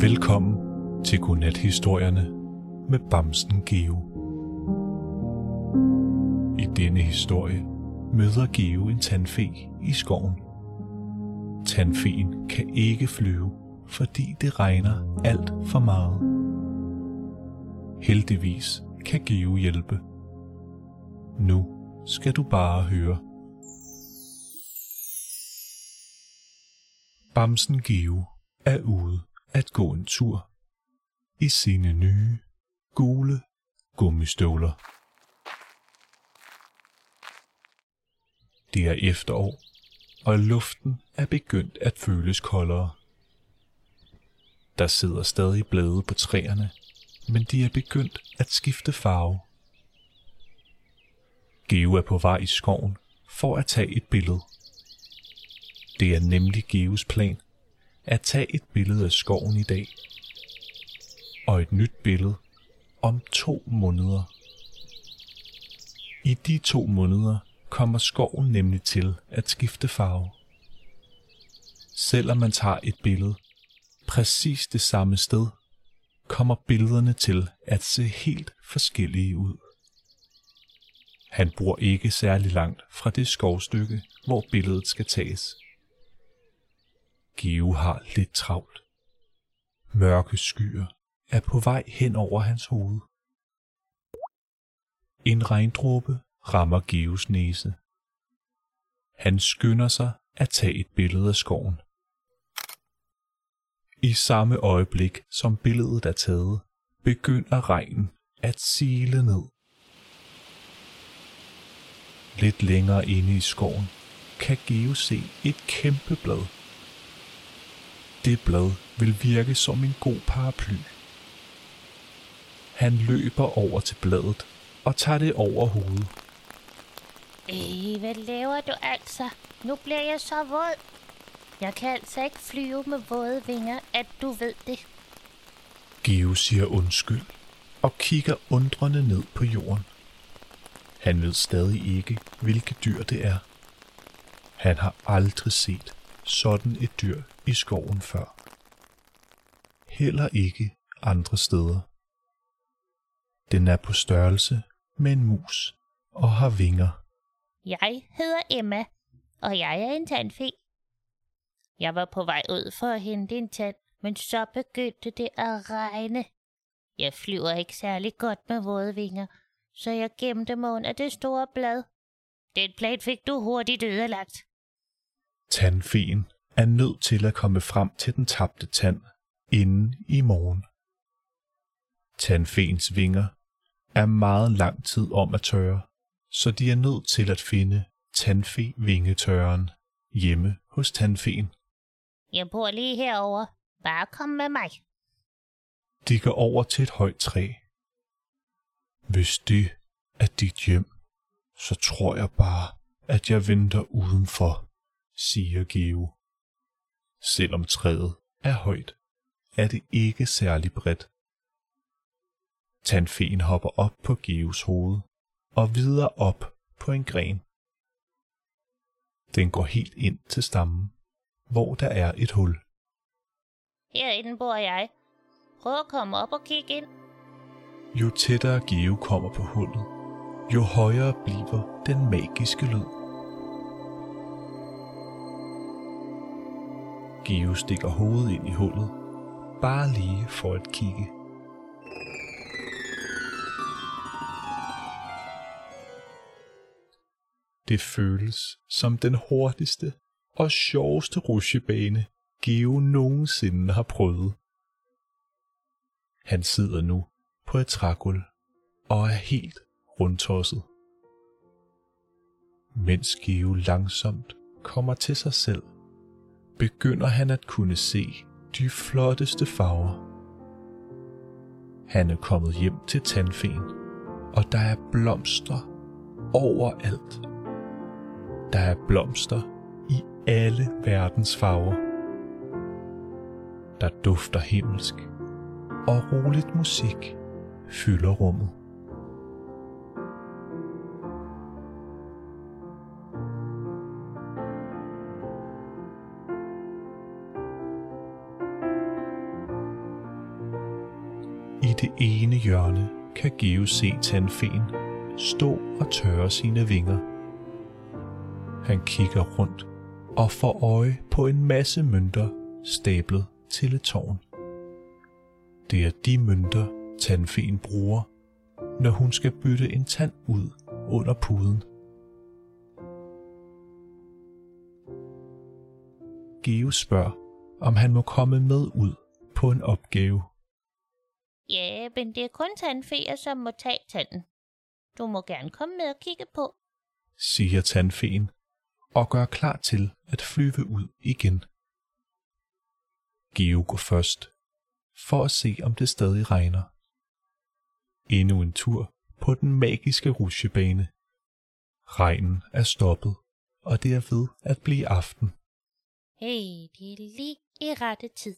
Velkommen til Godnat-historierne med Bamsen Geo. I denne historie møder Geo en tandfe i skoven. Tandfeen kan ikke flyve, fordi det regner alt for meget. Heldigvis kan Geo hjælpe. Nu skal du bare høre. Bamsen Geo er ude at gå en tur i sine nye gule gummistøvler. Det er efterår, og luften er begyndt at føles koldere. Der sidder stadig blade på træerne, men de er begyndt at skifte farve. Geo er på vej i skoven for at tage et billede. Det er nemlig Geos plan at tage et billede af skoven i dag. Og et nyt billede om to måneder. I de to måneder kommer skoven nemlig til at skifte farve. Selvom man tager et billede præcis det samme sted, kommer billederne til at se helt forskellige ud. Han bor ikke særlig langt fra det skovstykke, hvor billedet skal tages. Geo har lidt travlt. Mørke skyer er på vej hen over hans hoved. En regndråbe rammer Geos næse. Han skynder sig at tage et billede af skoven. I samme øjeblik som billedet er taget, begynder regnen at sile ned. Lidt længere inde i skoven kan Geo se et kæmpe blad. Det blad vil virke som en god paraply. Han løber over til bladet og tager det over hovedet. Ej, hvad laver du altså? Nu bliver jeg så våd. Jeg kan altså ikke flyve med våde vinger, at du ved det. Geo siger undskyld og kigger undrende ned på jorden. Han ved stadig ikke, hvilket dyr det er. Han har aldrig set sådan et dyr i skoven før. Heller ikke andre steder. Den er på størrelse med en mus og har vinger. Jeg hedder Emma, og jeg er en tandfe. Jeg var på vej ud for at hente en tand, men så begyndte det at regne. Jeg flyver ikke særlig godt med våde vinger, så jeg gemte mig under det store blad. Den plan fik du hurtigt ødelagt. Tandfeen er nødt til at komme frem til den tabte tand inden i morgen. Tandfeens vinger er meget lang tid om at tørre, så de er nødt til at finde tandfe vingetørren hjemme hos tandfeen. Jeg bor lige herover. Bare kom med mig. De går over til et højt træ. Hvis det er dit hjem, så tror jeg bare, at jeg venter udenfor, siger Geo. Selvom træet er højt, er det ikke særlig bredt. Tandfeen hopper op på Geos hoved og videre op på en gren. Den går helt ind til stammen, hvor der er et hul. Herinde bor jeg. Prøv at komme op og kigge ind. Jo tættere Geo kommer på hullet, jo højere bliver den magiske lyd. Geo stikker hovedet ind i hullet, bare lige for at kigge. Det føles som den hurtigste og sjoveste rutsjebane, Geo nogensinde har prøvet. Han sidder nu på et trægulv og er helt rundtosset. Mens Geo langsomt kommer til sig selv, begynder han at kunne se de flotteste farver. Han er kommet hjem til tandfen, og der er blomster overalt. Der er blomster i alle verdens farver. Der dufter himmelsk, og roligt musik fylder rummet. Det ene hjørne kan Geo se tandfen stå og tørre sine vinger. Han kigger rundt og får øje på en masse mønter stablet til et tårn. Det er de mønter, tandfen bruger, når hun skal bytte en tand ud under puden. Geo spørger, om han må komme med ud på en opgave. Ja, men det er kun tandfeer, som må tage tanden. Du må gerne komme med og kigge på. siger tandfeen og gør klar til at flyve ud igen. Geo går først, for at se om det stadig regner. Endnu en tur på den magiske rusjebane. Regnen er stoppet, og det er ved at blive aften, Hey, det er lige i rette tid.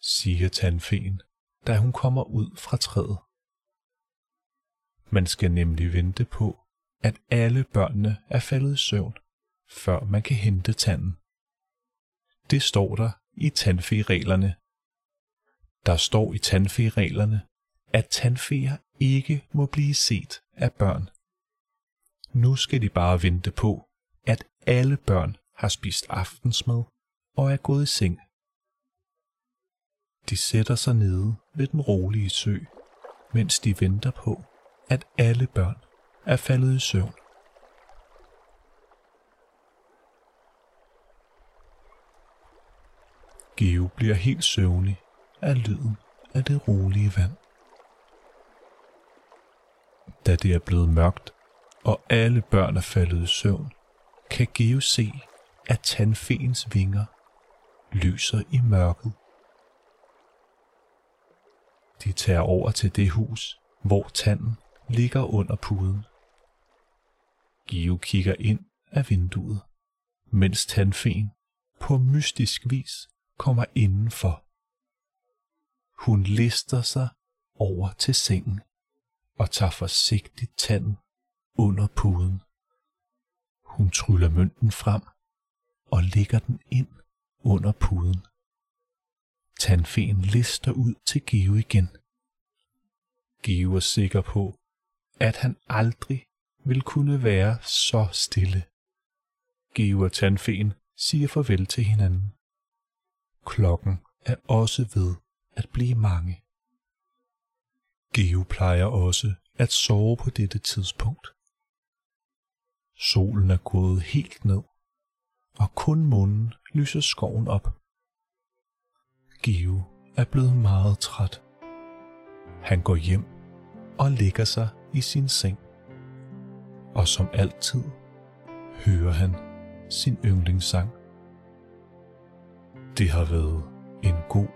siger tandfeen, da hun kommer ud fra træet. Man skal nemlig vente på, at alle børnene er faldet i søvn, før man kan hente tanden. Det står der i tandfe-reglerne. Der står i tandfe-reglerne, at tandfeer ikke må blive set af børn. Nu skal de bare vente på, at alle børn har spist aftensmad og er gået i seng. De sætter sig nede ved den rolige sø, mens de venter på, at alle børn er faldet i søvn. Geo bliver helt søvnig af lyden af det rolige vand. Da det er blevet mørkt, og alle børn er faldet i søvn, kan Geo se, at tandfeens vinger lyser i mørket. De tager over til det hus, hvor tanden ligger under puden. Geo kigger ind af vinduet, mens tandfen på mystisk vis kommer indenfor. Hun lister sig over til sengen og tager forsigtigt tanden under puden. Hun tryller mønten frem og lægger den ind under puden. Tandfen lister ud til Geo igen. Geo er sikker på, at han aldrig vil kunne være så stille. Geo og Tandfen siger farvel til hinanden. Klokken er også ved at blive mange. Geo plejer også at sove på dette tidspunkt. Solen er gået helt ned, og kun månen lyser skoven op. Give er blevet meget træt. Han går hjem og ligger sig i sin seng. Og som altid hører han sin yndlingssang. Det har været en god